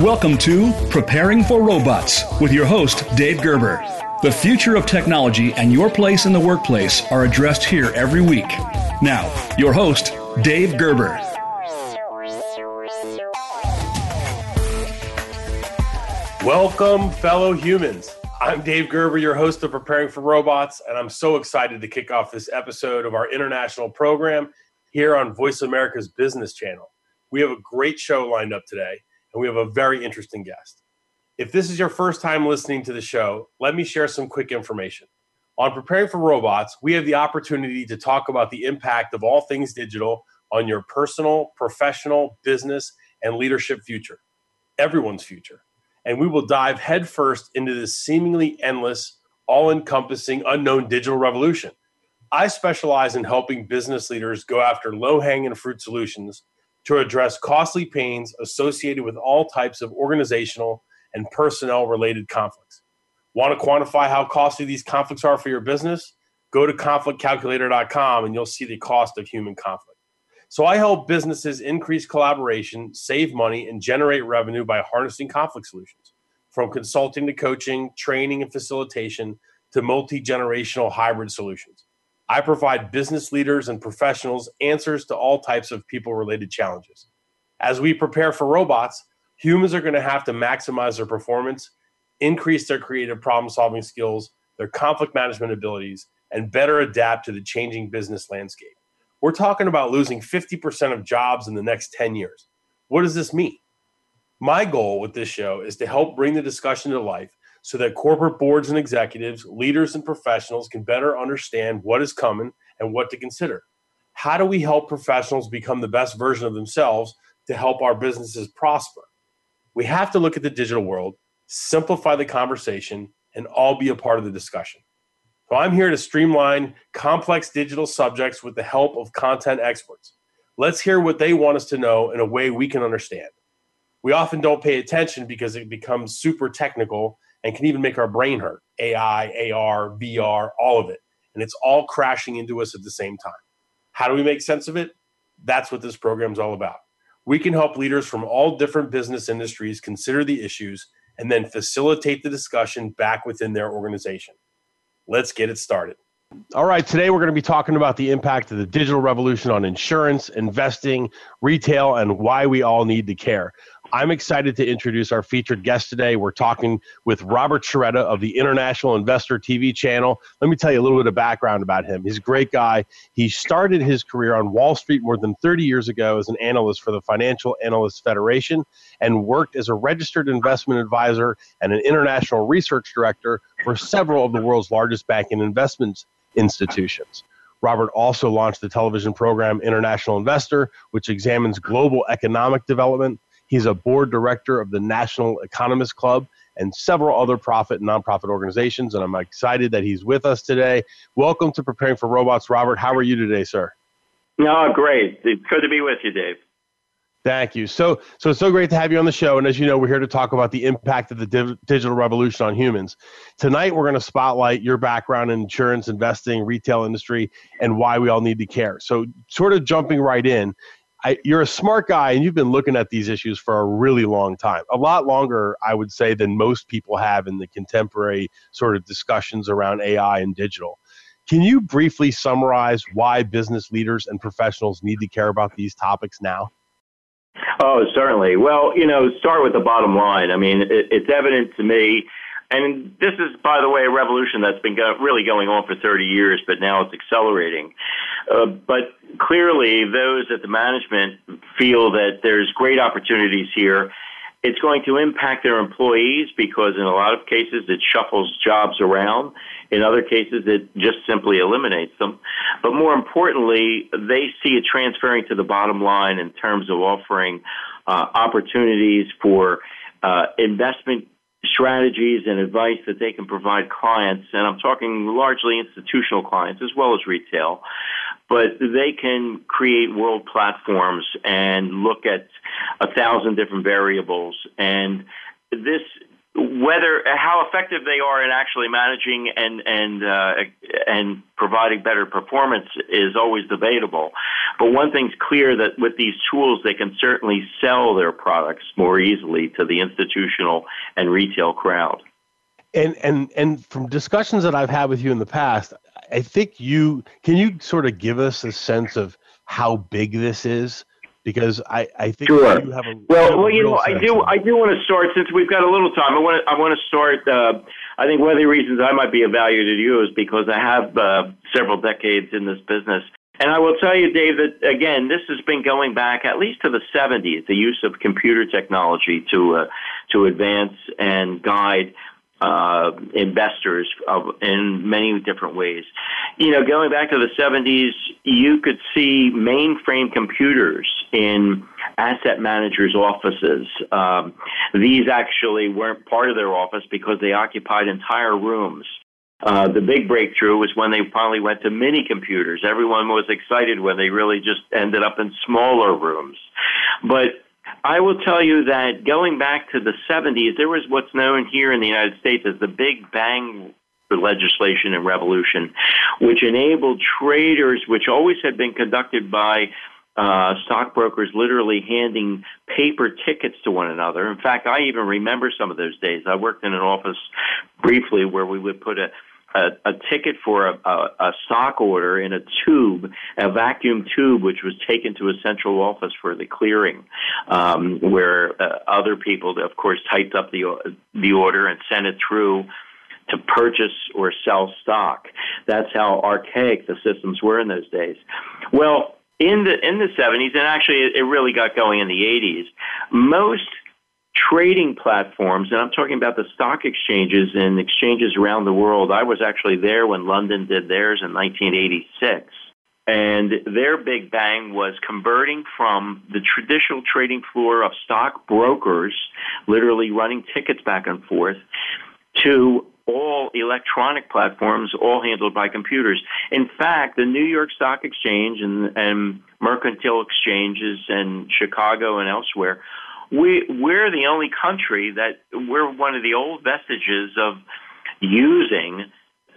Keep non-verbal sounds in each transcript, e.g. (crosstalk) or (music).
Welcome to Preparing for Robots with your host, Dave Gerber. The future of technology and your place in the workplace are addressed here every week. Now, your host, Dave Gerber. Welcome, fellow humans. I'm Dave Gerber, your host of Preparing for Robots, and I'm so excited to kick off this episode of our international program here on Voice America's Business Channel. We have a great show lined up today, and we have a very interesting guest. If this is your first time listening to the show, let me share some quick information. On Preparing for Robots, we have the opportunity to talk about the impact of all things digital on your personal, professional, business, and leadership future, everyone's future. And we will dive headfirst into this seemingly endless, all encompassing, unknown digital revolution. I specialize in helping business leaders go after low hanging fruit solutions to address costly pains associated with all types of organizational and personnel related conflicts. Want to quantify how costly these conflicts are for your business? Go to conflictcalculator.com and you'll see the cost of human conflict. So I help businesses increase collaboration, save money, and generate revenue by harnessing conflict solutions. From consulting to coaching, training, and facilitation to multi generational hybrid solutions. I provide business leaders and professionals answers to all types of people related challenges. As we prepare for robots, humans are going to have to maximize their performance, increase their creative problem solving skills, their conflict management abilities, and better adapt to the changing business landscape. We're talking about losing 50% of jobs in the next 10 years. What does this mean? My goal with this show is to help bring the discussion to life so that corporate boards and executives, leaders, and professionals can better understand what is coming and what to consider. How do we help professionals become the best version of themselves to help our businesses prosper? We have to look at the digital world, simplify the conversation, and all be a part of the discussion. So I'm here to streamline complex digital subjects with the help of content experts. Let's hear what they want us to know in a way we can understand. We often don't pay attention because it becomes super technical and can even make our brain hurt. AI, AR, VR, all of it. And it's all crashing into us at the same time. How do we make sense of it? That's what this program is all about. We can help leaders from all different business industries consider the issues and then facilitate the discussion back within their organization. Let's get it started. All right, today we're going to be talking about the impact of the digital revolution on insurance, investing, retail, and why we all need to care. I'm excited to introduce our featured guest today. We're talking with Robert Sherretta of the International Investor TV channel. Let me tell you a little bit of background about him. He's a great guy. He started his career on Wall Street more than 30 years ago as an analyst for the Financial Analysts Federation and worked as a registered investment advisor and an international research director for several of the world's largest banking investments institutions. Robert also launched the television program International Investor, which examines global economic development. He's a board director of the National Economist Club and several other profit and nonprofit organizations. And I'm excited that he's with us today. Welcome to Preparing for Robots, Robert. How are you today, sir? No, great. It's good to be with you, Dave. Thank you. So, so it's so great to have you on the show. And as you know, we're here to talk about the impact of the div- digital revolution on humans. Tonight, we're going to spotlight your background in insurance, investing, retail industry, and why we all need to care. So, sort of jumping right in, I, you're a smart guy, and you've been looking at these issues for a really long time, a lot longer, I would say, than most people have in the contemporary sort of discussions around AI and digital. Can you briefly summarize why business leaders and professionals need to care about these topics now? Oh, certainly. Well, you know, start with the bottom line. I mean, it, it's evident to me, and this is, by the way, a revolution that's been go- really going on for 30 years, but now it's accelerating. Uh, but clearly, those at the management feel that there's great opportunities here. It's going to impact their employees because, in a lot of cases, it shuffles jobs around. In other cases, it just simply eliminates them. But more importantly, they see it transferring to the bottom line in terms of offering uh, opportunities for uh, investment strategies and advice that they can provide clients. And I'm talking largely institutional clients as well as retail. But they can create world platforms and look at a thousand different variables. And this whether how effective they are in actually managing and and uh, and providing better performance is always debatable. But one thing's clear that with these tools, they can certainly sell their products more easily to the institutional and retail crowd. And and and from discussions that I've had with you in the past, I think you can you sort of give us a sense of how big this is because I, I think sure. you have a well, well, you know, I do I do want to start since we've got a little time. I want to I want to start. Uh, I think one of the reasons I might be of value to you is because I have uh, several decades in this business. And I will tell you, Dave, that again, this has been going back at least to the 70s, the use of computer technology to uh, to advance and guide uh, investors of, in many different ways. You know, going back to the 70s, you could see mainframe computers in asset managers' offices. Um, these actually weren't part of their office because they occupied entire rooms. Uh, the big breakthrough was when they finally went to mini computers. Everyone was excited when they really just ended up in smaller rooms. But I will tell you that going back to the 70s, there was what's known here in the United States as the Big Bang legislation and revolution, which enabled traders, which always had been conducted by uh, stockbrokers literally handing paper tickets to one another. In fact, I even remember some of those days. I worked in an office briefly where we would put a a, a ticket for a, a, a stock order in a tube, a vacuum tube, which was taken to a central office for the clearing, um, where uh, other people, of course, typed up the the order and sent it through to purchase or sell stock. That's how archaic the systems were in those days. Well, in the in the 70s, and actually it really got going in the 80s, most trading platforms, and I'm talking about the stock exchanges and exchanges around the world. I was actually there when London did theirs in 1986. And their big bang was converting from the traditional trading floor of stock brokers, literally running tickets back and forth, to all electronic platforms, all handled by computers. In fact, the New York Stock Exchange and, and mercantile exchanges in Chicago and elsewhere we we're the only country that we're one of the old vestiges of using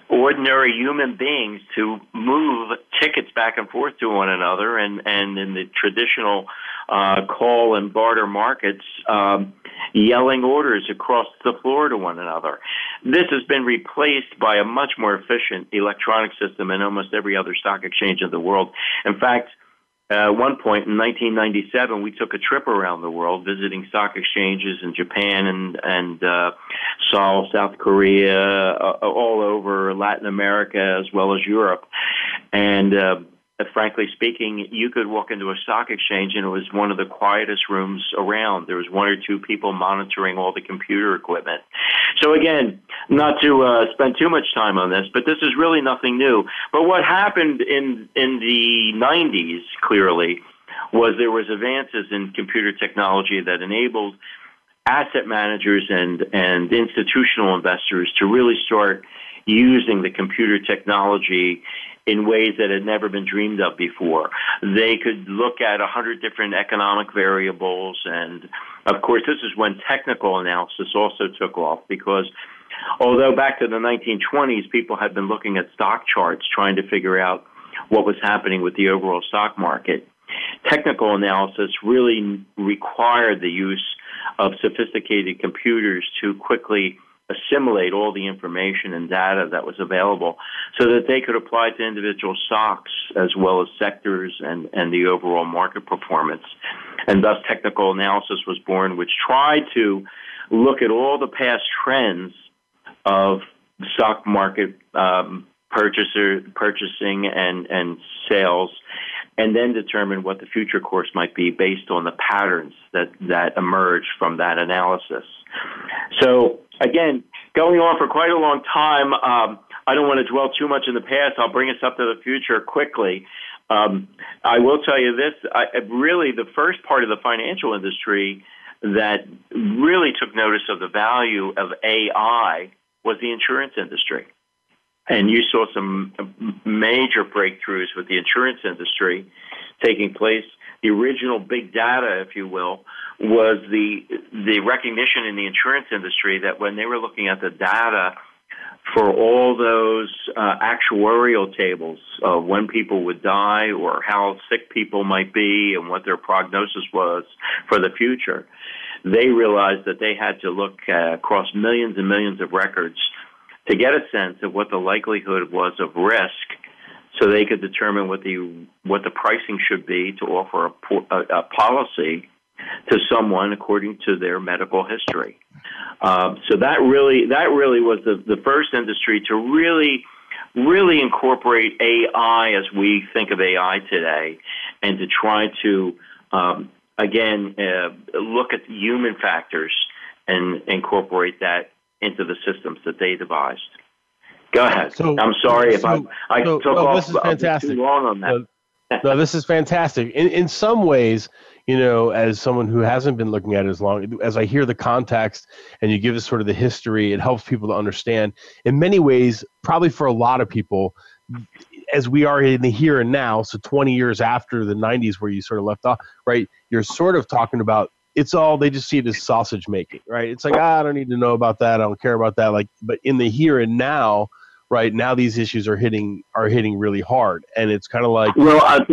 ordinary human beings to move tickets back and forth to one another and and in the traditional uh, call and barter markets um, yelling orders across the floor to one another. This has been replaced by a much more efficient electronic system in almost every other stock exchange in the world. In fact at one point in 1997, we took a trip around the world, visiting stock exchanges in Japan and and uh, Seoul, South Korea, uh, all over Latin America as well as Europe, and. Uh, frankly speaking, you could walk into a stock exchange and it was one of the quietest rooms around. There was one or two people monitoring all the computer equipment. So again, not to uh, spend too much time on this, but this is really nothing new. But what happened in in the 90s clearly was there was advances in computer technology that enabled asset managers and and institutional investors to really start using the computer technology in ways that had never been dreamed of before. They could look at a hundred different economic variables, and of course, this is when technical analysis also took off because although back to the 1920s, people had been looking at stock charts trying to figure out what was happening with the overall stock market. Technical analysis really required the use of sophisticated computers to quickly assimilate all the information and data that was available so that they could apply to individual stocks as well as sectors and, and the overall market performance. And thus, technical analysis was born, which tried to look at all the past trends of stock market um, purchaser purchasing and, and sales and then determine what the future course might be based on the patterns that, that emerge from that analysis. So again, going on for quite a long time. Um, I don't want to dwell too much in the past. I'll bring us up to the future quickly. Um, I will tell you this: I, really, the first part of the financial industry that really took notice of the value of AI was the insurance industry. And you saw some major breakthroughs with the insurance industry taking place. The original big data, if you will, was the the recognition in the insurance industry that when they were looking at the data for all those uh, actuarial tables of when people would die or how sick people might be and what their prognosis was for the future, they realized that they had to look uh, across millions and millions of records to get a sense of what the likelihood was of risk so they could determine what the what the pricing should be to offer a, a, a policy to someone according to their medical history. Um, so that really that really was the, the first industry to really really incorporate AI as we think of AI today, and to try to um, again uh, look at human factors and incorporate that into the systems that they devised. Go ahead. So, I'm sorry so, if I, I so, took off this is fantastic. too long on that. no, this is fantastic. In in some ways, you know, as someone who hasn't been looking at it as long, as I hear the context and you give us sort of the history, it helps people to understand. In many ways, probably for a lot of people, as we are in the here and now, so 20 years after the 90s where you sort of left off, right? You're sort of talking about it's all they just see it as sausage making, right? It's like ah, I don't need to know about that. I don't care about that. Like, but in the here and now, right now, these issues are hitting are hitting really hard, and it's kind of like well, I,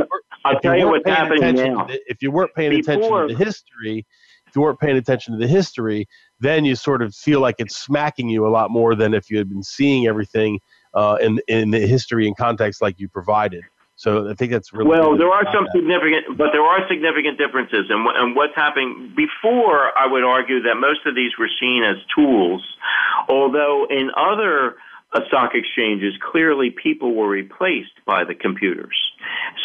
I'll tell you what's happening now. The, if you weren't paying Before, attention to the history, if you weren't paying attention to the history, then you sort of feel like it's smacking you a lot more than if you had been seeing everything uh, in in the history and context like you provided. So I think that's really well. There are some that. significant, but there are significant differences, and, and what's happening before. I would argue that most of these were seen as tools, although in other uh, stock exchanges, clearly people were replaced by the computers.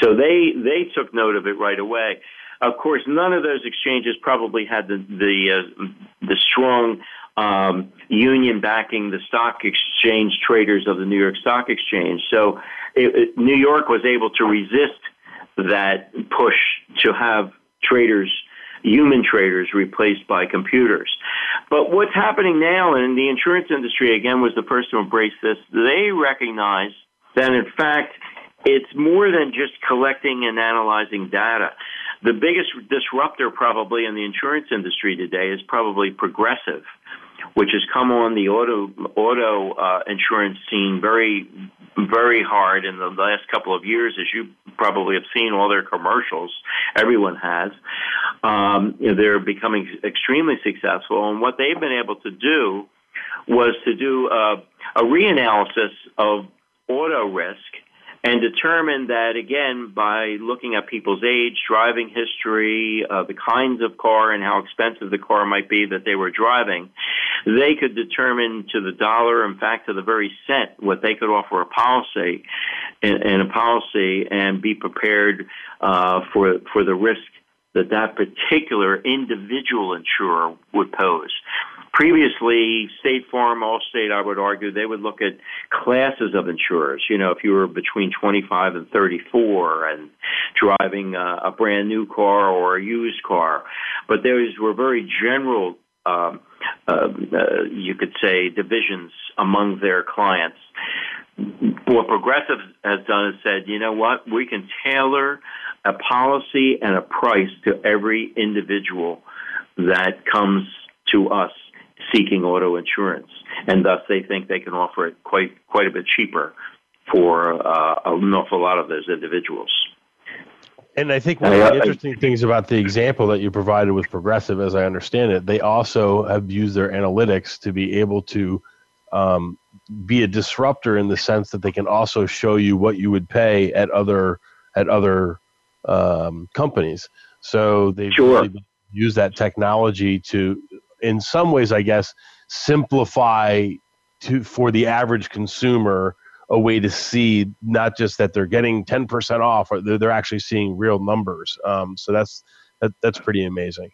So they they took note of it right away. Of course, none of those exchanges probably had the the uh, the strong um, union backing the stock exchange traders of the New York Stock Exchange. So it, it, New York was able to resist that push to have traders human traders replaced by computers. But what's happening now, and the insurance industry again was the first to embrace this, they recognize that in fact it's more than just collecting and analyzing data. The biggest disruptor probably in the insurance industry today is probably progressive which has come on the auto auto uh, insurance scene very very hard in the last couple of years, as you probably have seen all their commercials. Everyone has. Um, you know, they're becoming extremely successful, and what they've been able to do was to do uh, a reanalysis of auto risk and determined that again by looking at people's age, driving history, uh, the kinds of car, and how expensive the car might be that they were driving, they could determine to the dollar, in fact, to the very cent, what they could offer a policy in a policy and be prepared uh, for for the risk that that particular individual insurer would pose. Previously, State Farm, Allstate, I would argue, they would look at classes of insurers. You know, if you were between 25 and 34 and driving a, a brand new car or a used car. But those were very general, um, uh, uh, you could say, divisions among their clients. What Progressive has done is said, you know what, we can tailor a policy and a price to every individual that comes to us seeking auto insurance, and thus they think they can offer it quite quite a bit cheaper for uh, an awful lot of those individuals. And I think one of the interesting things about the example that you provided with Progressive, as I understand it, they also have used their analytics to be able to um, be a disruptor in the sense that they can also show you what you would pay at other at other um, companies. So they've sure. really used that technology to in some ways, I guess, simplify to for the average consumer a way to see not just that they're getting 10% off, or they're, they're actually seeing real numbers. Um, so that's that, that's pretty amazing.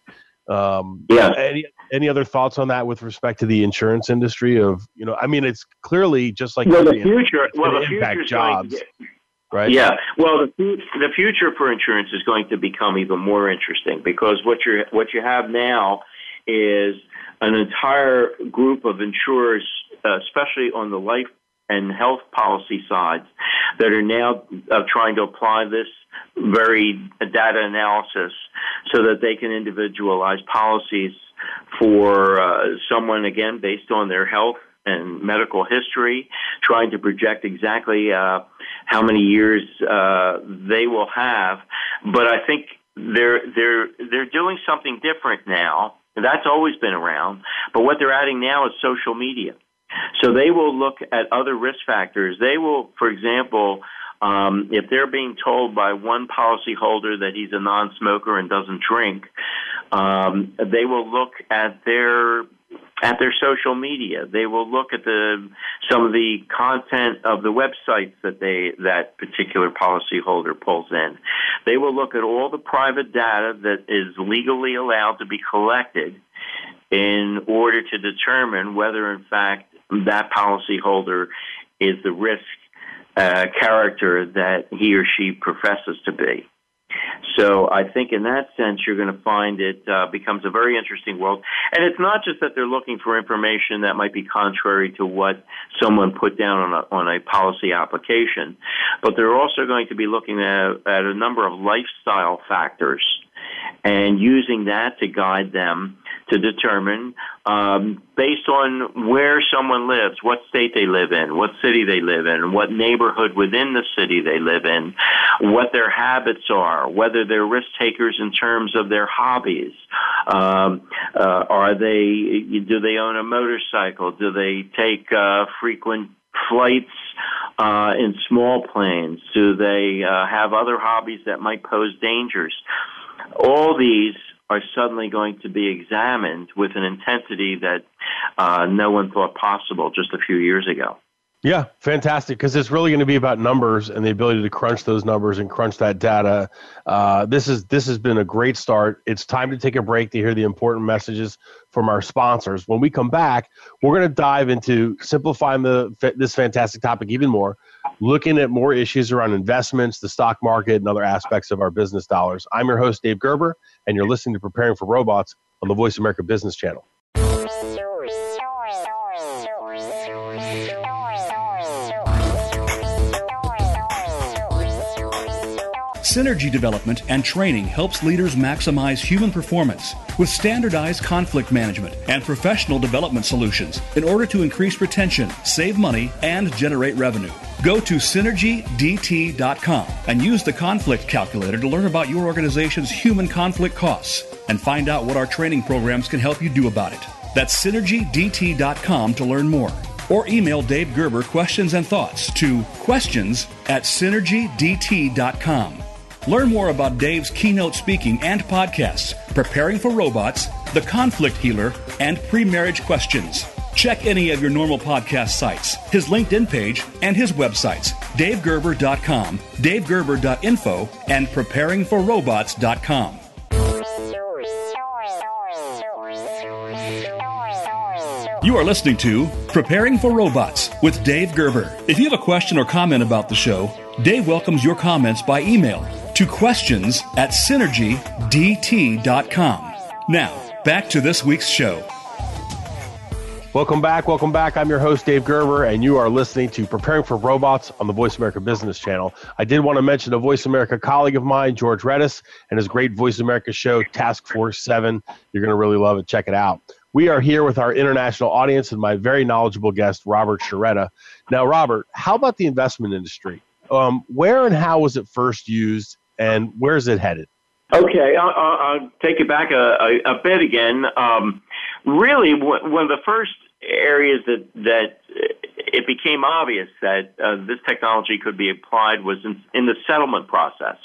Um, yeah. Any any other thoughts on that with respect to the insurance industry? Of you know, I mean, it's clearly just like well, the future. Well, the future jobs. Get, right? Yeah. Well, the the future for insurance is going to become even more interesting because what you what you have now is an entire group of insurers, uh, especially on the life and health policy sides, that are now uh, trying to apply this very data analysis so that they can individualize policies for uh, someone, again, based on their health and medical history, trying to project exactly uh, how many years uh, they will have. But I think they're they're they're doing something different now. That's always been around, but what they're adding now is social media. So they will look at other risk factors. They will, for example, um, if they're being told by one policyholder that he's a non-smoker and doesn't drink, um, they will look at their at their social media. They will look at the some of the content of the websites that they that particular policyholder pulls in. They will look at all the private data that is legally allowed to be collected in order to determine whether in fact that policyholder is the risk uh, character that he or she professes to be. So I think in that sense, you're going to find it uh, becomes a very interesting world. And it's not just that they're looking for information that might be contrary to what someone put down on a, on a policy application, but they're also going to be looking at, at a number of lifestyle factors and using that to guide them to determine, um, based on where someone lives, what state they live in, what city they live in, what neighborhood within the city they live in, what their habits are, whether they're risk takers in terms of their hobbies. Um, uh, are they? Do they own a motorcycle? Do they take uh, frequent flights uh, in small planes? Do they uh, have other hobbies that might pose dangers? All these are suddenly going to be examined with an intensity that uh, no one thought possible just a few years ago. Yeah, fantastic. Because it's really going to be about numbers and the ability to crunch those numbers and crunch that data. Uh, this is this has been a great start. It's time to take a break to hear the important messages from our sponsors. When we come back, we're going to dive into simplifying the this fantastic topic even more, looking at more issues around investments, the stock market, and other aspects of our business dollars. I'm your host Dave Gerber, and you're listening to Preparing for Robots on the Voice America Business Channel. Synergy development and training helps leaders maximize human performance with standardized conflict management and professional development solutions in order to increase retention, save money, and generate revenue. Go to synergydt.com and use the conflict calculator to learn about your organization's human conflict costs and find out what our training programs can help you do about it. That's synergydt.com to learn more. Or email Dave Gerber questions and thoughts to questions at synergydt.com. Learn more about Dave's keynote speaking and podcasts, Preparing for Robots, The Conflict Healer, and Pre Marriage Questions. Check any of your normal podcast sites, his LinkedIn page, and his websites, davegerber.com, davegerber.info, and preparingforrobots.com. You are listening to Preparing for Robots with Dave Gerber. If you have a question or comment about the show, Dave welcomes your comments by email to questions at synergydt.com. Now, back to this week's show. Welcome back. Welcome back. I'm your host, Dave Gerber, and you are listening to Preparing for Robots on the Voice America Business Channel. I did want to mention a Voice America colleague of mine, George Rettas, and his great Voice America show, Task Force 7. You're going to really love it. Check it out. We are here with our international audience and my very knowledgeable guest, Robert Sherretta. Now, Robert, how about the investment industry? Um, where and how was it first used, and where's it headed? Okay, I'll, I'll take it back a, a, a bit again. Um, really, one of the first areas that that it became obvious that uh, this technology could be applied was in, in the settlement process.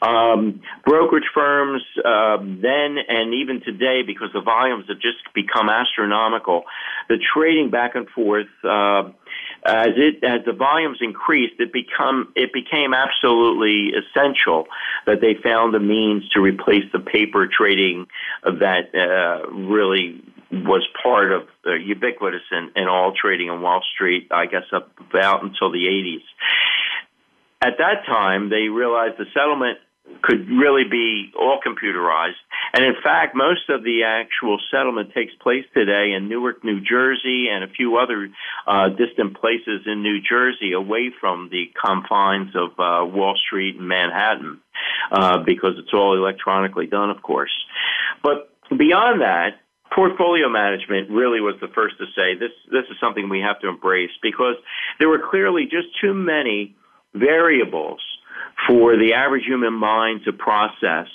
Um, brokerage firms uh, then and even today, because the volumes have just become astronomical, the trading back and forth. Uh, as it as the volumes increased, it become it became absolutely essential that they found a means to replace the paper trading that uh, really was part of uh, ubiquitous in, in all trading on Wall Street. I guess up about until the 80s. At that time, they realized the settlement could really be all computerized. And in fact, most of the actual settlement takes place today in Newark, New Jersey, and a few other uh, distant places in New Jersey away from the confines of uh, Wall Street and Manhattan, uh, because it's all electronically done, of course. But beyond that, portfolio management really was the first to say this this is something we have to embrace because there were clearly just too many variables for the average human mind to process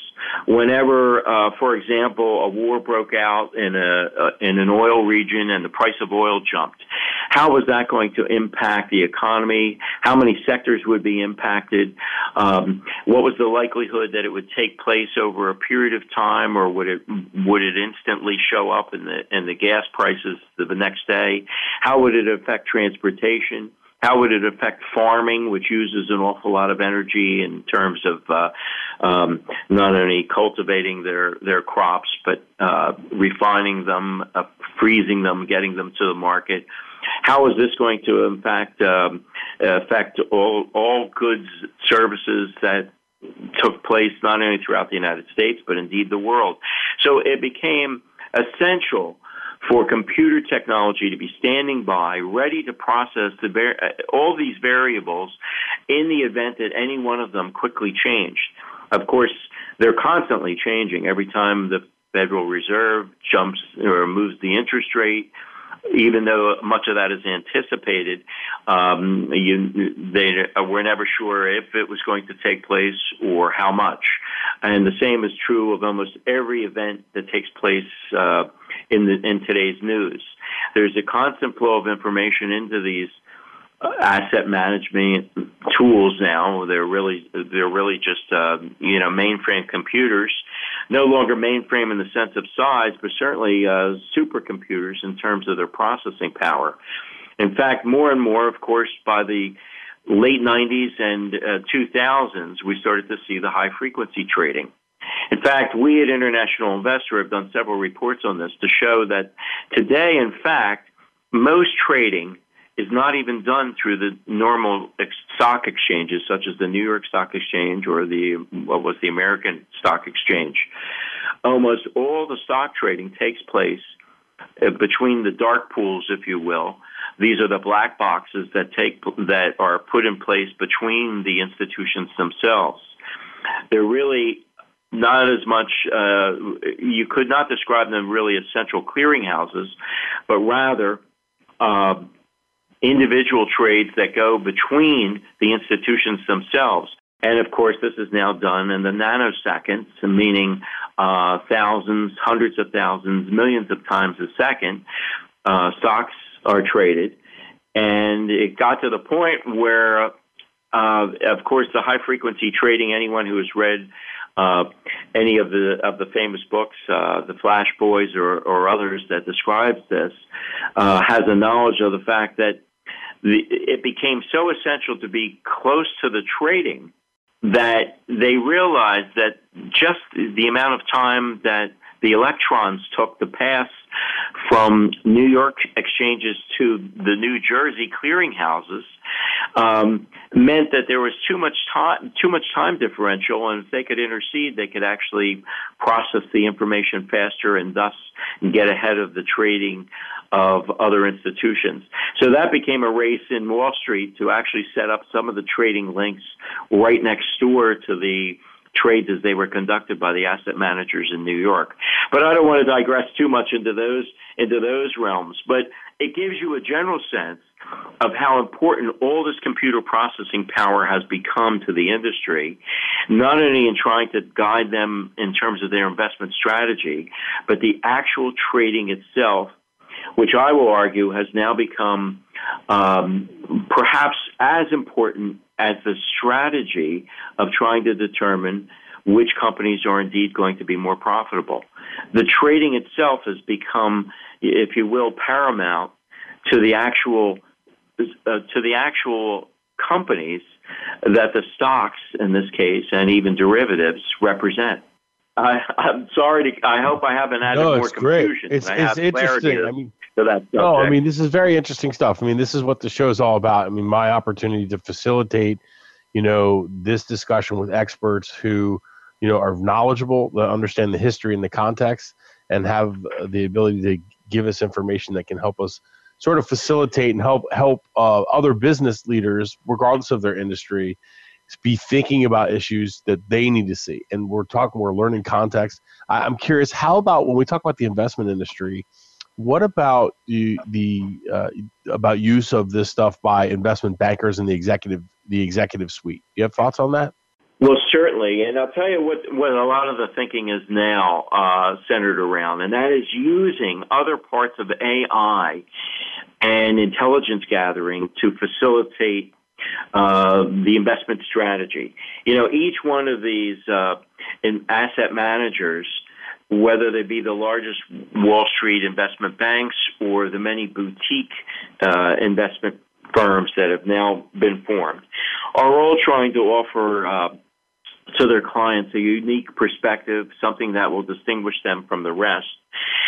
whenever, uh, for example, a war broke out in a uh, in an oil region and the price of oil jumped. How was that going to impact the economy? How many sectors would be impacted? Um, what was the likelihood that it would take place over a period of time, or would it would it instantly show up in the in the gas prices the next day? How would it affect transportation? How would it affect farming, which uses an awful lot of energy in terms of uh, um, not only cultivating their their crops but uh, refining them, uh, freezing them, getting them to the market? How is this going to impact um, affect all all goods services that took place not only throughout the United States but indeed the world? So it became essential for computer technology to be standing by, ready to process the uh, all these variables in the event that any one of them quickly changed. Of course, they're constantly changing every time the Federal Reserve jumps or moves the interest rate even though much of that is anticipated, um, you, they were never sure if it was going to take place or how much. And the same is true of almost every event that takes place uh, in, the, in today's news. There's a constant flow of information into these uh, asset management tools now. They're really they're really just uh, you know mainframe computers, no longer mainframe in the sense of size, but certainly uh, supercomputers in terms of their processing power. In fact, more and more, of course, by the late 90s and uh, 2000s, we started to see the high frequency trading. In fact, we at International Investor have done several reports on this to show that today, in fact, most trading is not even done through the normal stock exchanges, such as the New York Stock Exchange or the what was the American Stock Exchange. Almost all the stock trading takes place uh, between the dark pools, if you will. These are the black boxes that take that are put in place between the institutions themselves. They're really not as much. Uh, you could not describe them really as central clearinghouses, but rather. Uh, individual trades that go between the institutions themselves. And of course, this is now done in the nanoseconds, meaning uh, thousands, hundreds of thousands, millions of times a second. Uh, stocks are traded. And it got to the point where, uh, of course, the high frequency trading, anyone who has read uh, any of the of the famous books, uh, the Flash Boys or, or others that describes this, uh, has a knowledge of the fact that the, it became so essential to be close to the trading that they realized that just the amount of time that the electrons took to pass from New York exchanges to the New Jersey clearinghouses um, meant that there was too much time, too much time differential, and if they could intercede, they could actually process the information faster and thus get ahead of the trading of other institutions. So that became a race in Wall Street to actually set up some of the trading links right next door to the trades as they were conducted by the asset managers in New York. But I don't want to digress too much into those into those realms. But it gives you a general sense of how important all this computer processing power has become to the industry, not only in trying to guide them in terms of their investment strategy, but the actual trading itself, which I will argue has now become um, perhaps as important as the strategy of trying to determine which companies are indeed going to be more profitable. The trading itself has become, if you will, paramount to the actual uh, to the actual companies that the stocks, in this case, and even derivatives represent. I, am sorry to. I hope I haven't added no, more confusion. Great. It's, it's interesting. I mean, no, I mean this is very interesting stuff. I mean, this is what the show is all about. I mean, my opportunity to facilitate, you know, this discussion with experts who, you know, are knowledgeable, that understand the history and the context, and have the ability to give us information that can help us sort of facilitate and help help uh, other business leaders, regardless of their industry, be thinking about issues that they need to see. And we're talking, we're learning context. I, I'm curious, how about when we talk about the investment industry? What about the the uh, about use of this stuff by investment bankers and the executive the executive suite? You have thoughts on that? Well, certainly, and I'll tell you what what a lot of the thinking is now uh, centered around, and that is using other parts of AI and intelligence gathering to facilitate uh, the investment strategy. You know, each one of these uh, asset managers, whether they be the largest Wall Street investment banks or the many boutique uh, investment firms that have now been formed, are all trying to offer uh, to their clients a unique perspective, something that will distinguish them from the rest.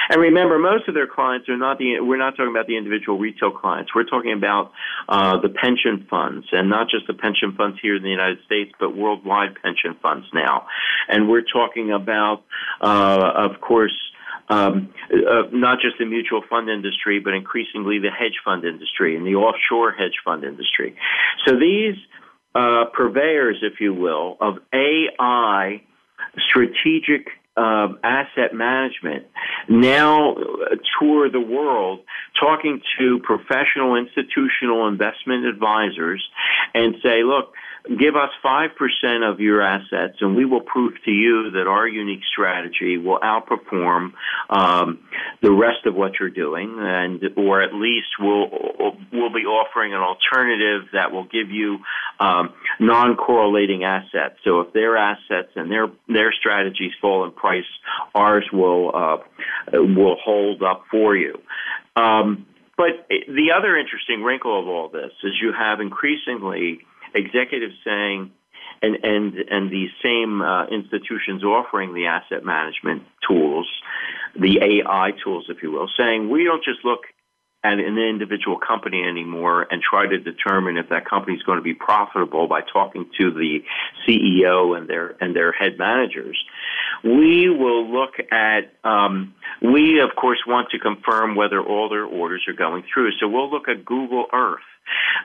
And remember, most of their clients are not the, we're not talking about the individual retail clients. We're talking about uh, the pension funds, and not just the pension funds here in the United States, but worldwide pension funds now. And we're talking about, uh, of course, um, uh, not just the mutual fund industry, but increasingly the hedge fund industry and the offshore hedge fund industry. So these uh, purveyors, if you will, of AI strategic uh, asset management now tour the world talking to professional institutional investment advisors and say, look, give us 5% of your assets and we will prove to you that our unique strategy will outperform um, the rest of what you're doing and or at least we'll we'll be offering an alternative that will give you um, non-correlating assets. So if their assets and their their strategies fall in price ours will uh, will hold up for you. Um, but the other interesting wrinkle of all this is you have increasingly executives saying, and and and these same uh, institutions offering the asset management tools, the AI tools, if you will, saying we don't just look at an individual company anymore and try to determine if that company is going to be profitable by talking to the CEO and their and their head managers. We will look at. Um, we of course want to confirm whether all their orders are going through. So we'll look at Google Earth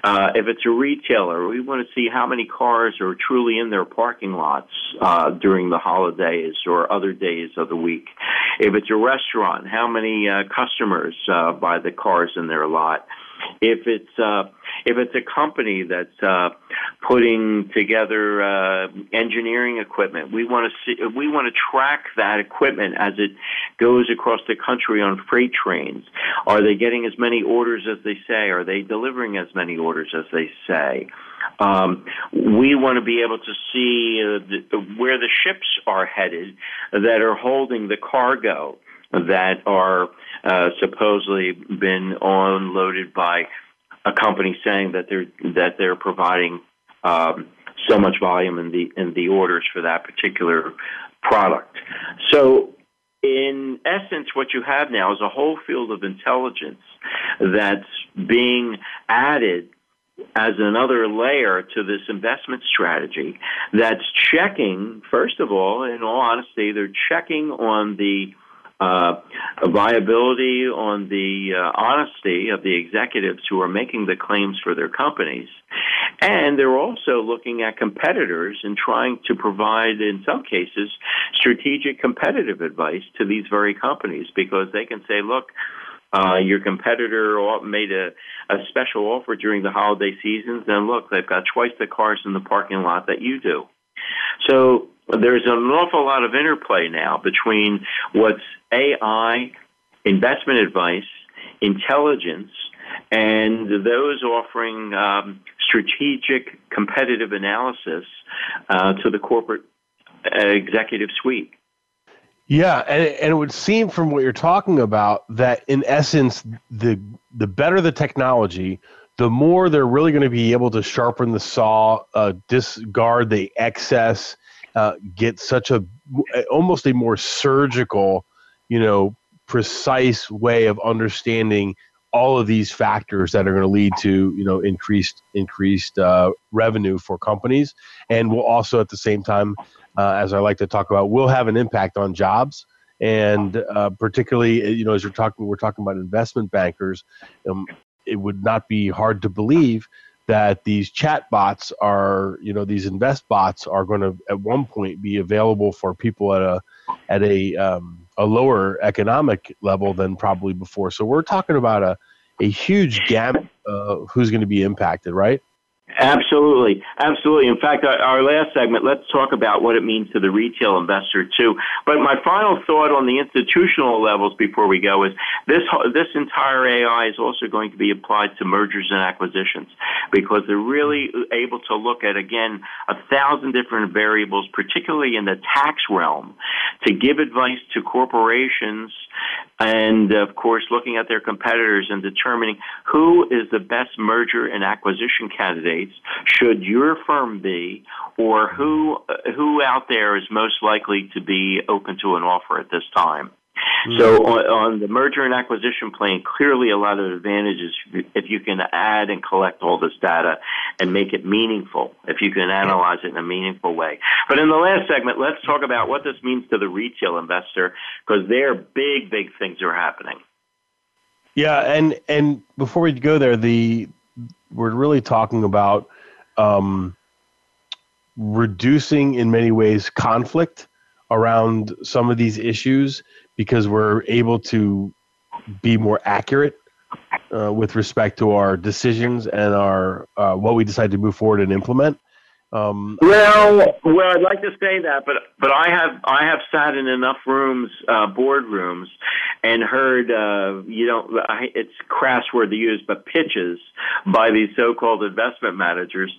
uh, if it's a retailer, we want to see how many cars are truly in their parking lots uh, during the holidays or other days of the week. If it's a restaurant, how many uh, customers uh, buy the cars in their lot? If it's uh, if it's a company that's uh, putting together uh, engineering equipment, we want to see we want to track that equipment as it goes across the country on freight trains. Are they getting as many orders as they say? Are they delivering as many orders as they say? Um, we want to be able to see uh, the, where the ships are headed that are holding the cargo that are uh, supposedly been unloaded by a company saying that they're that they're providing um, so much volume in the in the orders for that particular product. So in essence, what you have now is a whole field of intelligence that's being added as another layer to this investment strategy that's checking, first of all, in all honesty, they're checking on the uh, viability, on the uh, honesty of the executives who are making the claims for their companies. And they're also looking at competitors and trying to provide, in some cases, strategic competitive advice to these very companies because they can say, look, uh, your competitor made a, a special offer during the holiday seasons, and look, they've got twice the cars in the parking lot that you do. So there's an awful lot of interplay now between what's AI, investment advice, intelligence, and those offering um, strategic competitive analysis uh, to the corporate uh, executive suite. Yeah, and, and it would seem from what you're talking about that in essence, the the better the technology, the more they're really going to be able to sharpen the saw, uh, discard the excess, uh, get such a almost a more surgical, you know, precise way of understanding all of these factors that are going to lead to you know increased increased uh, revenue for companies, and will also at the same time, uh, as I like to talk about, will have an impact on jobs. And uh, particularly, you know, as you're talking, we're talking about investment bankers. Um, it would not be hard to believe that these chat bots are, you know, these invest bots are going to at one point be available for people at a at a um, a lower economic level than probably before. So we're talking about a a huge gamut of who's going to be impacted, right? Absolutely, absolutely. In fact, our, last segment, let's talk about what it means to the retail investor too. But my final thought on the institutional levels before we go is this: this entire AI is also going to be applied to mergers and acquisitions because they're really able to look at again a thousand different variables, particularly in the tax realm, to give advice to corporations and of course looking at their competitors and determining who is the best merger and acquisition should your firm be or who who out there is most likely to be open to an offer at this time Mm-hmm. So on, on, the merger and acquisition plane, clearly a lot of advantages if you can add and collect all this data and make it meaningful, if you can analyze it in a meaningful way. But in the last segment, let's talk about what this means to the retail investor because there big, big things are happening. Yeah, and and before we go there, the we're really talking about um, reducing in many ways conflict around some of these issues because we're able to be more accurate uh, with respect to our decisions and our uh, what we decide to move forward and implement. Um, well, well, I'd like to say that, but but I have I have sat in enough rooms, uh, boardrooms, and heard uh, you know it's crass word to use, but pitches by these so-called investment managers,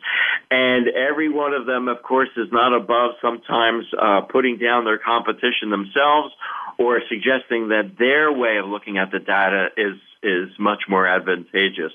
and every one of them, of course, is not above sometimes uh, putting down their competition themselves or suggesting that their way of looking at the data is is much more advantageous.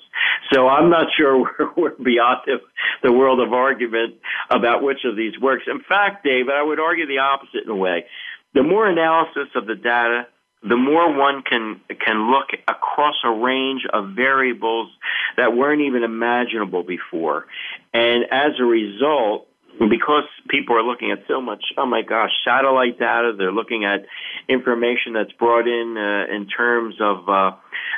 So I'm not sure (laughs) we're, we're beyond the, the world of argument about which of these works. In fact, David, I would argue the opposite in a way. The more analysis of the data, the more one can can look across a range of variables that weren't even imaginable before. And as a result, because people are looking at so much, oh my gosh, satellite data, they're looking at information that's brought in uh, in terms of uh,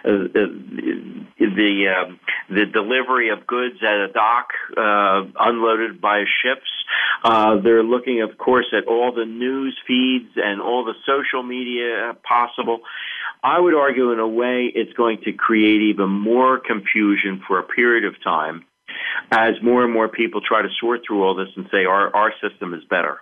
the the, uh, the delivery of goods at a dock, uh, unloaded by ships. Uh, they're looking, of course, at all the news feeds and all the social media possible. I would argue, in a way, it's going to create even more confusion for a period of time as more and more people try to sort through all this and say our, our system is better.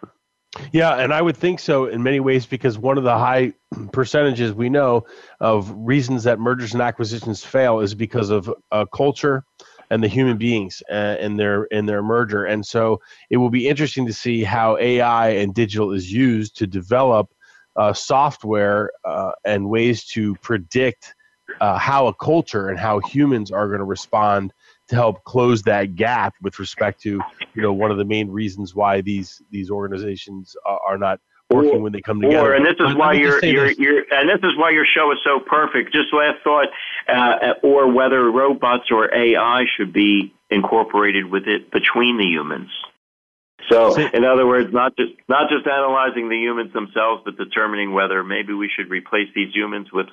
Yeah, and I would think so in many ways because one of the high (clears throat) percentages we know of reasons that mergers and acquisitions fail is because of uh, culture and the human beings uh, in their in their merger. And so it will be interesting to see how AI and digital is used to develop uh, software uh, and ways to predict uh, how a culture and how humans are going to respond to help close that gap with respect to you know one of the main reasons why these these organizations are, are not working or, when they come together. Or, and this is why your your your and this is why your show is so perfect. Just last thought, uh, or whether robots or AI should be incorporated with it between the humans. So, in other words, not just not just analyzing the humans themselves, but determining whether maybe we should replace these humans with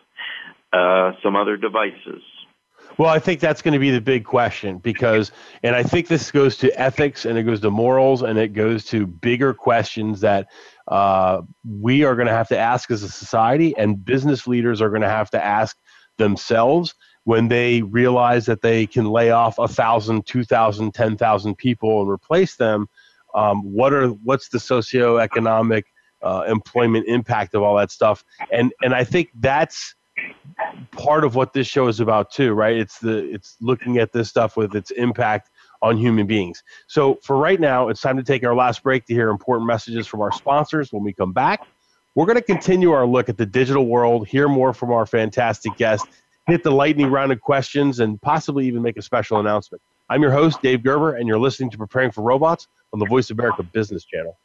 uh, some other devices. Well, I think that's going to be the big question because, and I think this goes to ethics and it goes to morals and it goes to bigger questions that uh, we are going to have to ask as a society and business leaders are going to have to ask themselves when they realize that they can lay off a thousand, two thousand, ten thousand people and replace them. Um, what are what's the socioeconomic uh, employment impact of all that stuff? And and I think that's part of what this show is about too, right? It's the it's looking at this stuff with its impact on human beings. So for right now, it's time to take our last break to hear important messages from our sponsors. When we come back, we're going to continue our look at the digital world, hear more from our fantastic guest, hit the lightning round of questions, and possibly even make a special announcement. I'm your host, Dave Gerber, and you're listening to Preparing for Robots on the Voice America Business Channel.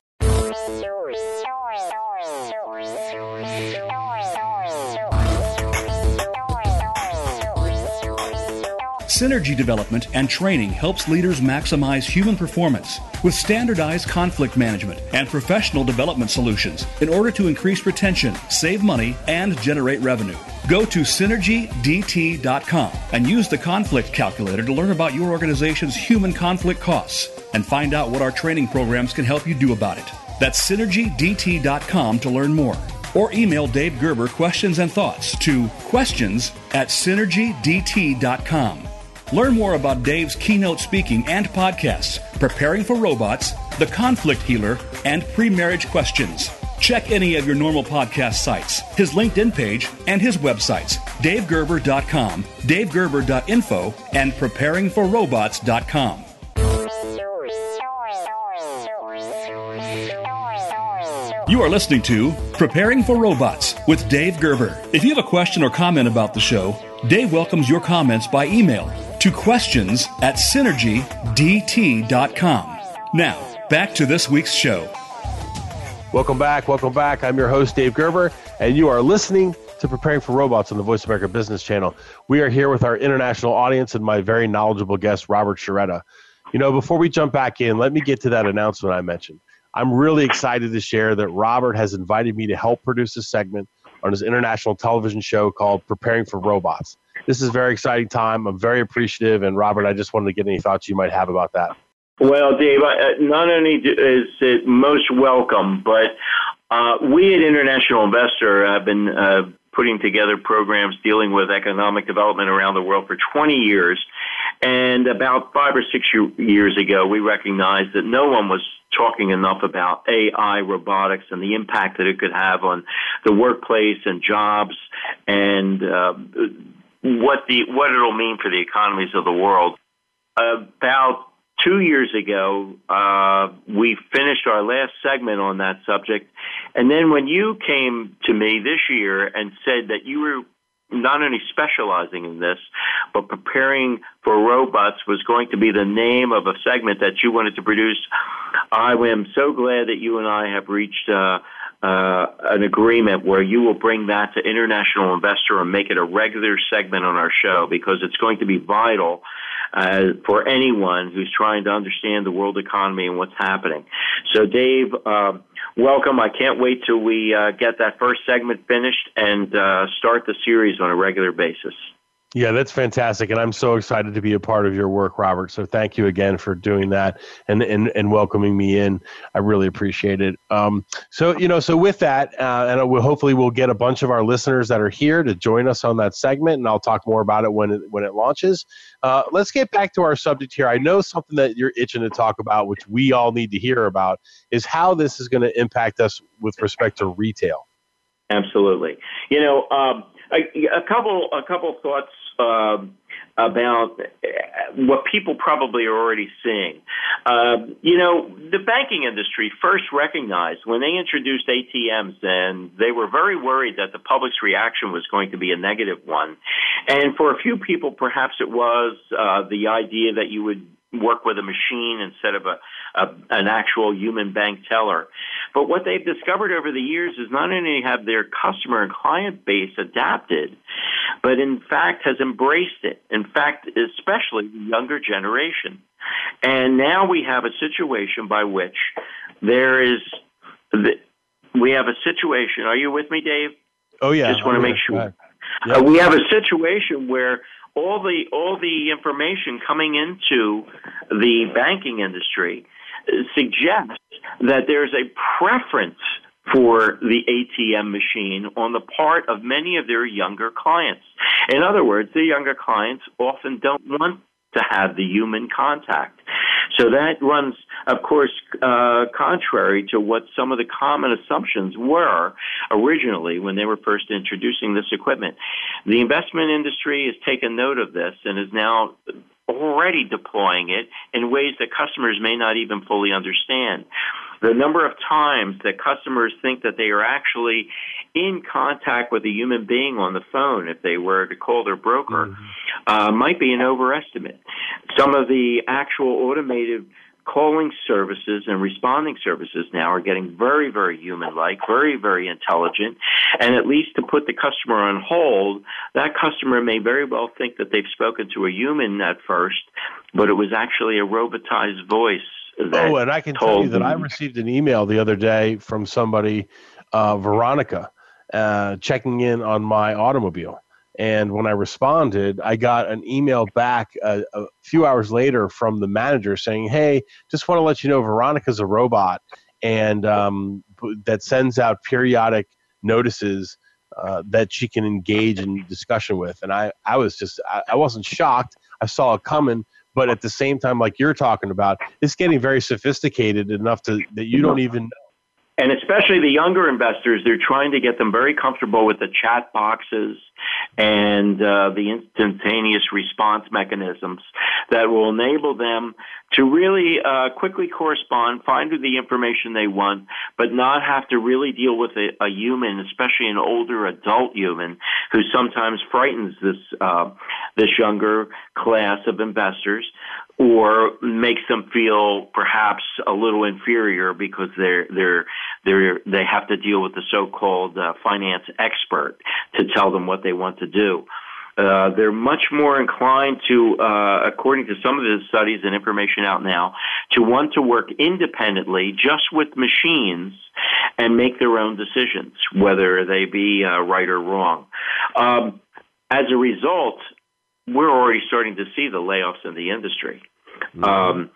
Synergy development and training helps leaders maximize human performance with standardized conflict management and professional development solutions in order to increase retention, save money, and generate revenue. Go to synergydt.com and use the conflict calculator to learn about your organization's human conflict costs and find out what our training programs can help you do about it. That's synergydt.com to learn more. Or email Dave Gerber questions and thoughts to questions at synergydt.com. Learn more about Dave's keynote speaking and podcasts, Preparing for Robots, The Conflict Healer, and Pre Marriage Questions. Check any of your normal podcast sites, his LinkedIn page, and his websites, davegerber.com, davegerber.info, and preparingforrobots.com. You are listening to Preparing for Robots with Dave Gerber. If you have a question or comment about the show, Dave welcomes your comments by email to questions at synergydt.com. Now, back to this week's show. Welcome back. Welcome back. I'm your host, Dave Gerber, and you are listening to Preparing for Robots on the Voice America Business Channel. We are here with our international audience and my very knowledgeable guest, Robert Sherretta. You know, before we jump back in, let me get to that announcement I mentioned. I'm really excited to share that Robert has invited me to help produce a segment on his international television show called Preparing for Robots. This is a very exciting time. I'm very appreciative. And Robert, I just wanted to get any thoughts you might have about that. Well, Dave, uh, not only is it most welcome, but uh, we at International Investor have been uh, putting together programs dealing with economic development around the world for 20 years. And about five or six years ago, we recognized that no one was talking enough about AI, robotics, and the impact that it could have on the workplace and jobs, and uh, what the what it'll mean for the economies of the world. About two years ago, uh, we finished our last segment on that subject, and then when you came to me this year and said that you were not only specializing in this, but preparing for robots was going to be the name of a segment that you wanted to produce. I am so glad that you and I have reached uh, uh, an agreement where you will bring that to international investor and make it a regular segment on our show because it's going to be vital uh, for anyone who's trying to understand the world economy and what's happening. So, Dave. Uh, welcome. I can't wait till we uh, get that first segment finished and uh, start the series on a regular basis. Yeah, that's fantastic. And I'm so excited to be a part of your work, Robert. So thank you again for doing that and, and, and welcoming me in. I really appreciate it. Um, so, you know, so with that, uh, and we'll, hopefully we'll get a bunch of our listeners that are here to join us on that segment, and I'll talk more about it when it, when it launches. Uh, let's get back to our subject here. I know something that you're itching to talk about, which we all need to hear about, is how this is going to impact us with respect to retail. Absolutely. You know, um, a, a, couple a couple thoughts uh, about what people probably are already seeing. Uh, you know, the banking industry first recognized when they introduced ATMs, and they were very worried that the public's reaction was going to be a negative one. And for a few people, perhaps it was uh, the idea that you would work with a machine instead of a, a, an actual human bank teller. But what they've discovered over the years is not only have their customer and client base adapted, but in fact has embraced it. In fact, especially the younger generation. And now we have a situation by which there is, the, we have a situation. Are you with me, Dave? Oh yeah. Just want to make sure. Yep. Uh, we have a situation where all the all the information coming into the banking industry suggests that there's a preference for the ATM machine on the part of many of their younger clients. In other words, the younger clients often don't want to have the human contact. So that runs, of course, uh, contrary to what some of the common assumptions were originally when they were first introducing this equipment. The investment industry has taken note of this and is now already deploying it in ways that customers may not even fully understand. The number of times that customers think that they are actually in contact with a human being on the phone if they were to call their broker mm-hmm. uh, might be an overestimate. Some of the actual automated calling services and responding services now are getting very, very human like, very, very intelligent. and at least to put the customer on hold, that customer may very well think that they've spoken to a human at first, but it was actually a robotized voice. oh, and I can tell you that I received an email the other day from somebody, uh, Veronica, uh, checking in on my automobile. And when I responded, I got an email back a, a, few hours later from the manager saying, Hey, just want to let you know Veronica's a robot and um, that sends out periodic notices uh, that she can engage in discussion with. And I, I was just, I, I wasn't shocked. I saw it coming, but at the same time, like you're talking about, it's getting very sophisticated enough to that you don't even and especially the younger investors, they're trying to get them very comfortable with the chat boxes and uh, the instantaneous response mechanisms that will enable them to really uh, quickly correspond, find the information they want, but not have to really deal with a, a human, especially an older adult human, who sometimes frightens this uh, this younger class of investors or makes them feel perhaps a little inferior because they're they're they're they have to deal with the so-called uh, finance expert to tell them what they want to do. Uh, they're much more inclined to, uh, according to some of the studies and information out now, to want to work independently just with machines and make their own decisions, whether they be uh, right or wrong. Um, as a result, we're already starting to see the layoffs in the industry. Mm-hmm. Um,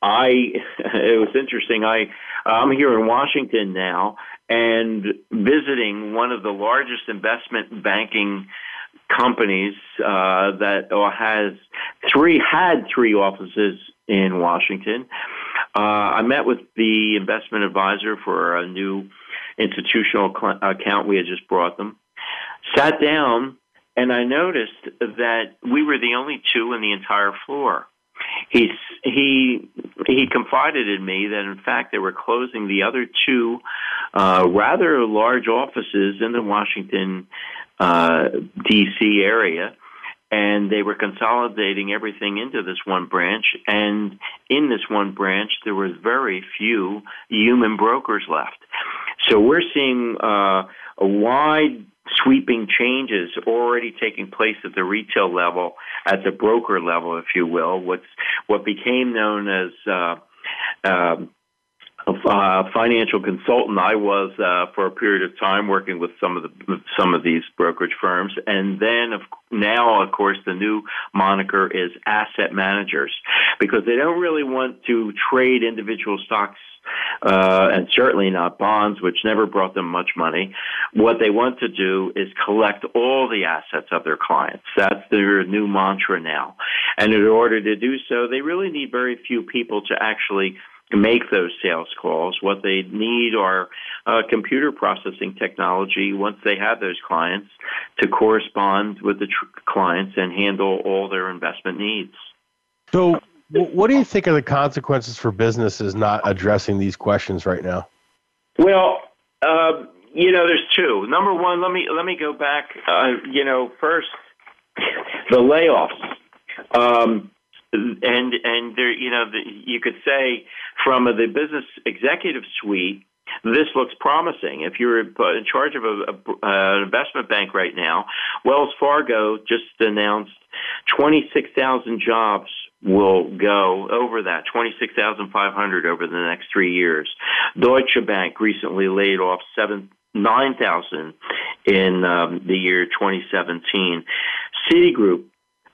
I (laughs) it was interesting. I I'm here in Washington now and visiting one of the largest investment banking companies uh, that has three had three offices in Washington. Uh, I met with the investment advisor for a new institutional cl- account we had just brought them. Sat down, and I noticed that we were the only two in the entire floor he he he confided in me that in fact they were closing the other two uh, rather large offices in the Washington uh, D.C. area, and they were consolidating everything into this one branch. And in this one branch, there was very few human brokers left. So we're seeing uh, a wide sweeping changes already taking place at the retail level, at the broker level, if you will. What's what became known as uh, uh, uh, financial consultant I was uh, for a period of time working with some of the some of these brokerage firms, and then of, now, of course, the new moniker is asset managers because they don't really want to trade individual stocks. Uh, and certainly not bonds, which never brought them much money. What they want to do is collect all the assets of their clients. That's their new mantra now. And in order to do so, they really need very few people to actually make those sales calls. What they need are uh, computer processing technology once they have those clients to correspond with the tr- clients and handle all their investment needs. So, what do you think are the consequences for businesses not addressing these questions right now? Well, uh, you know, there's two. Number one, let me let me go back. Uh, you know, first (laughs) the layoffs. Um, and and there, you know, you could say from the business executive suite, this looks promising. If you're in charge of an investment bank right now, Wells Fargo just announced 26,000 jobs will go over that 26,500 over the next three years. Deutsche Bank recently laid off seven 9,000 in um, the year 2017. Citigroup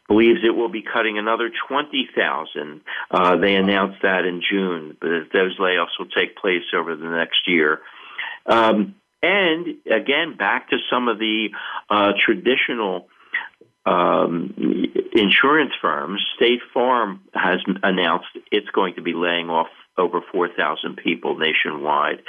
believes it will be cutting another 20,000. Uh, they announced that in June, but those layoffs will take place over the next year. Um, and again, back to some of the uh, traditional um, insurance firms, State Farm has announced it's going to be laying off over 4,000 people nationwide.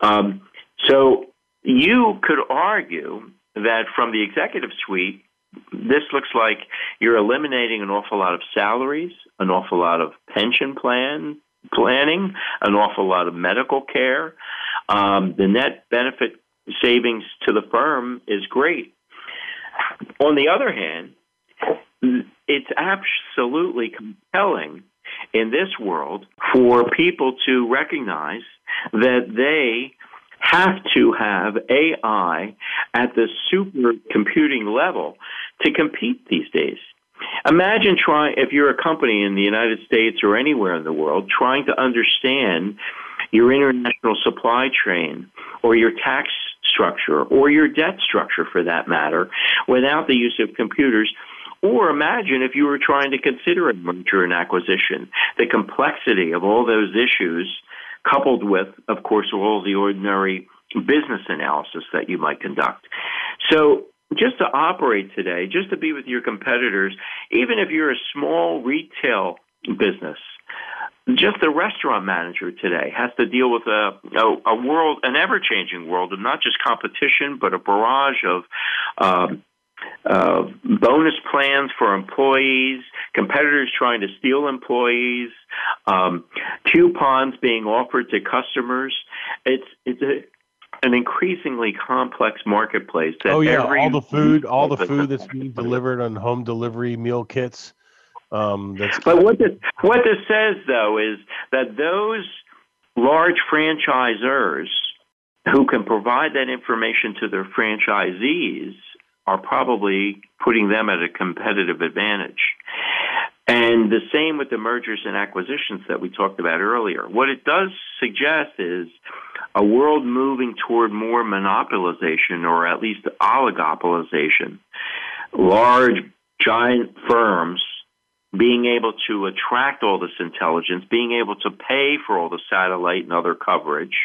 Um, so you could argue that from the executive suite, this looks like you're eliminating an awful lot of salaries, an awful lot of pension plan planning, an awful lot of medical care. Um, the net benefit savings to the firm is great. On the other hand, it's absolutely compelling in this world for people to recognize that they have to have AI at the supercomputing level to compete these days. Imagine trying, if you're a company in the United States or anywhere in the world, trying to understand your international supply chain or your tax structure or your debt structure for that matter without the use of computers. Or imagine if you were trying to consider a merger and acquisition, the complexity of all those issues, coupled with, of course, all the ordinary business analysis that you might conduct. So just to operate today, just to be with your competitors, even if you're a small retail business, just the restaurant manager today has to deal with a, a, a world, an ever changing world of not just competition, but a barrage of um, uh, bonus plans for employees, competitors trying to steal employees, um, coupons being offered to customers. It's it's a an increasingly complex marketplace. That oh yeah, all the food, all the food that's being delivered on home delivery meal kits. Um, that's but what this what this says though is that those large franchisors who can provide that information to their franchisees are probably putting them at a competitive advantage. And the same with the mergers and acquisitions that we talked about earlier. What it does suggest is a world moving toward more monopolization or at least oligopolization. Large, giant firms being able to attract all this intelligence, being able to pay for all the satellite and other coverage,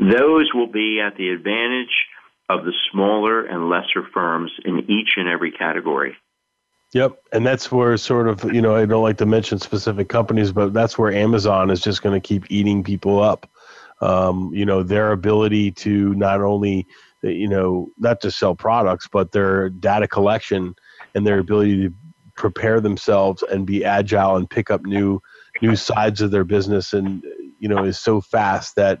those will be at the advantage of the smaller and lesser firms in each and every category. Yep, and that's where sort of you know I don't like to mention specific companies, but that's where Amazon is just going to keep eating people up. Um, you know their ability to not only you know not just sell products, but their data collection and their ability to prepare themselves and be agile and pick up new new sides of their business and you know is so fast that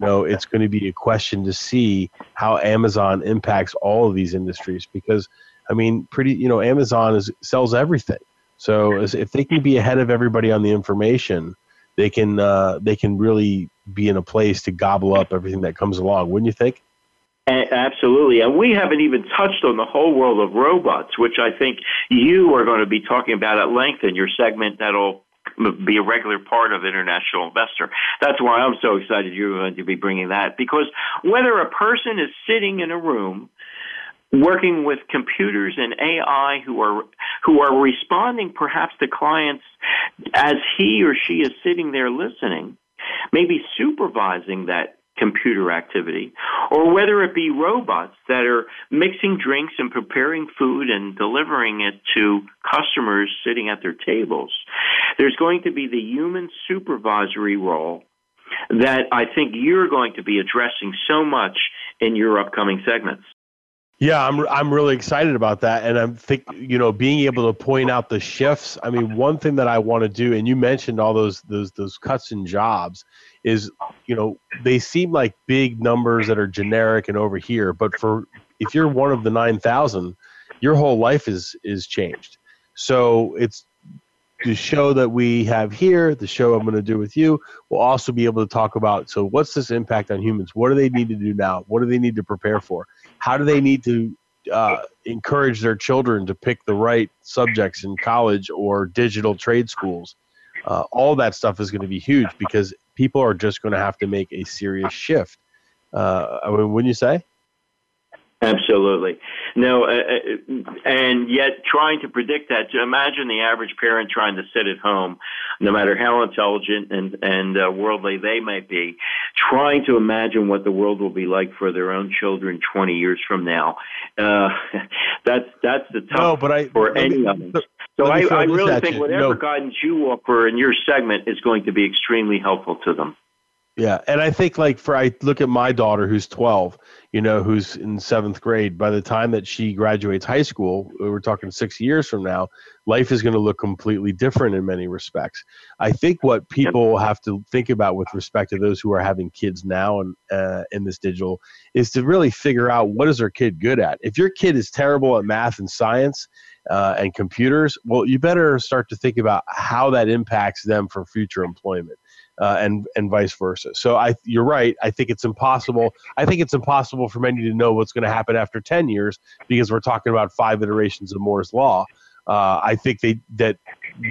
know it's going to be a question to see how Amazon impacts all of these industries because I mean, pretty, you know, Amazon is sells everything. So if they can be ahead of everybody on the information, they can uh, they can really be in a place to gobble up everything that comes along. Wouldn't you think? Absolutely. And we haven't even touched on the whole world of robots, which I think you are going to be talking about at length in your segment that'll be a regular part of International Investor. That's why I'm so excited you're going to be bringing that because whether a person is sitting in a room working with computers and AI who are who are responding perhaps to clients as he or she is sitting there listening, maybe supervising that computer activity, or whether it be robots that are mixing drinks and preparing food and delivering it to customers sitting at their tables. There's going to be the human supervisory role that I think you're going to be addressing so much in your upcoming segments. Yeah, I'm I'm really excited about that, and I'm think you know being able to point out the shifts. I mean, one thing that I want to do, and you mentioned all those those those cuts in jobs, is you know they seem like big numbers that are generic and over here, but for if you're one of the nine thousand, your whole life is is changed. So it's the show that we have here, the show I'm going to do with you, we'll also be able to talk about. So, what's this impact on humans? What do they need to do now? What do they need to prepare for? How do they need to uh, encourage their children to pick the right subjects in college or digital trade schools? Uh, all that stuff is going to be huge because people are just going to have to make a serious shift. Uh, I mean, wouldn't you say? Absolutely. No, uh, uh, and yet trying to predict that. Imagine the average parent trying to sit at home, no matter how intelligent and and uh, worldly they might be, trying to imagine what the world will be like for their own children 20 years from now. Uh, (laughs) that's that's the tough no, but I, for any of them. So I, I really think whatever no. guidance you offer in your segment is going to be extremely helpful to them. Yeah, and I think like for I look at my daughter who's 12, you know, who's in 7th grade, by the time that she graduates high school, we're talking 6 years from now, life is going to look completely different in many respects. I think what people have to think about with respect to those who are having kids now and uh, in this digital is to really figure out what is their kid good at. If your kid is terrible at math and science, uh, and computers, well, you better start to think about how that impacts them for future employment uh, and and vice versa. So I, you're right. I think it's impossible. I think it's impossible for many to know what's going to happen after 10 years because we're talking about five iterations of Moore's law. Uh, I think they that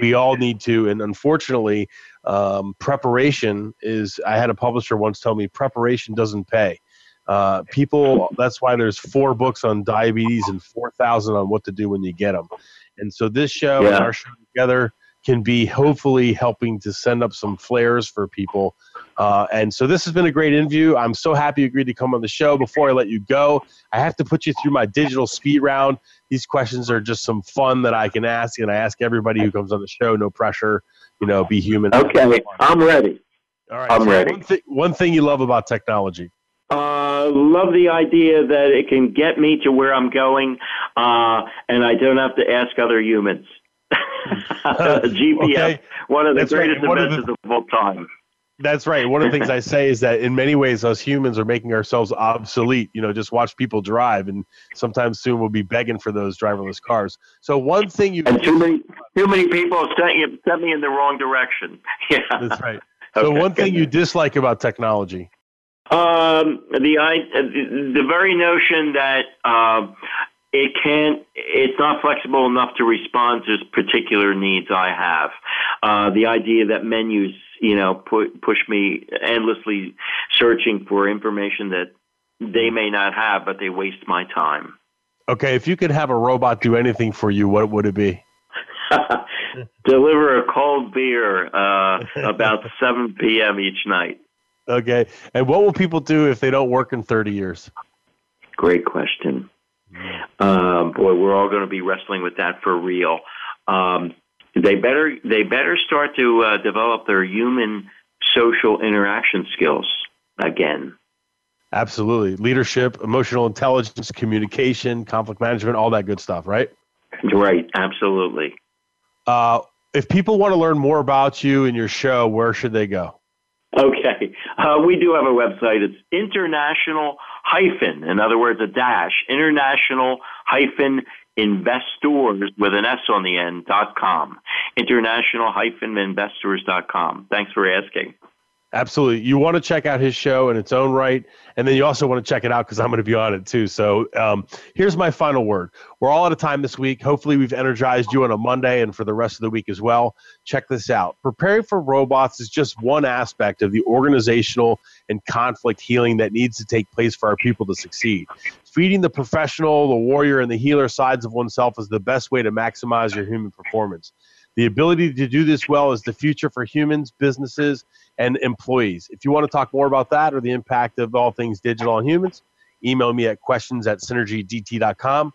we all need to, and unfortunately, um, preparation is. I had a publisher once tell me preparation doesn't pay. Uh, people, that's why there's four books on diabetes and 4,000 on what to do when you get them. And so this show yeah. and our show together can be hopefully helping to send up some flares for people. Uh, and so this has been a great interview. I'm so happy you agreed to come on the show. Before I let you go, I have to put you through my digital speed round. These questions are just some fun that I can ask, and I ask everybody who comes on the show. No pressure, you know, be human. Okay, I'm ready. All right, I'm so ready. One, one thing you love about technology. Uh, love the idea that it can get me to where I'm going, uh, and I don't have to ask other humans. (laughs) (laughs) GPS, okay. one of the That's greatest right. inventions of, the, of all time. That's right. One of the things I say is that in many ways, us humans are making ourselves obsolete. You know, just watch people drive, and sometimes soon we'll be begging for those driverless cars. So one thing you and too many too many people sent, you sent me in the wrong direction. (laughs) Yeah, that's right. So okay. one thing you dislike about technology. Um, the I, the very notion that uh, it can't, it's not flexible enough to respond to particular needs I have. Uh, the idea that menus, you know, put, push me endlessly searching for information that they may not have, but they waste my time. Okay, if you could have a robot do anything for you, what would it be? (laughs) Deliver a cold beer uh, about 7 p.m. each night. Okay. And what will people do if they don't work in 30 years? Great question. Um, boy, we're all going to be wrestling with that for real. Um, they better they better start to uh, develop their human social interaction skills again. Absolutely, leadership, emotional intelligence, communication, conflict management, all that good stuff, right? Right, absolutely. Uh, if people want to learn more about you and your show, where should they go? Okay. Uh, we do have a website. It's international hyphen, in other words, a dash, international hyphen investors with an S on the end dot com. International hyphen investors dot com. Thanks for asking. Absolutely. You want to check out his show in its own right. And then you also want to check it out because I'm going to be on it too. So um, here's my final word. We're all out of time this week. Hopefully, we've energized you on a Monday and for the rest of the week as well. Check this out. Preparing for robots is just one aspect of the organizational and conflict healing that needs to take place for our people to succeed. Feeding the professional, the warrior, and the healer sides of oneself is the best way to maximize your human performance. The ability to do this well is the future for humans, businesses, and employees. If you want to talk more about that or the impact of all things digital on humans, email me at questions at synergydt.com.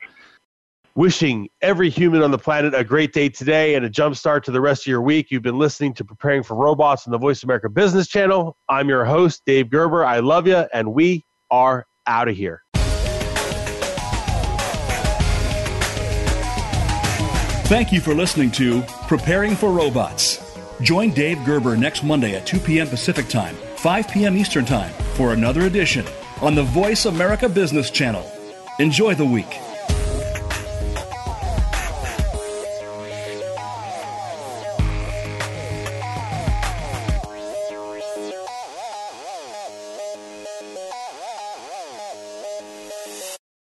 Wishing every human on the planet a great day today and a jump start to the rest of your week. You've been listening to Preparing for Robots on the Voice America Business Channel. I'm your host, Dave Gerber. I love you, and we are out of here. Thank you for listening to Preparing for Robots. Join Dave Gerber next Monday at 2 p.m. Pacific Time, 5 p.m. Eastern Time for another edition on the Voice America Business Channel. Enjoy the week.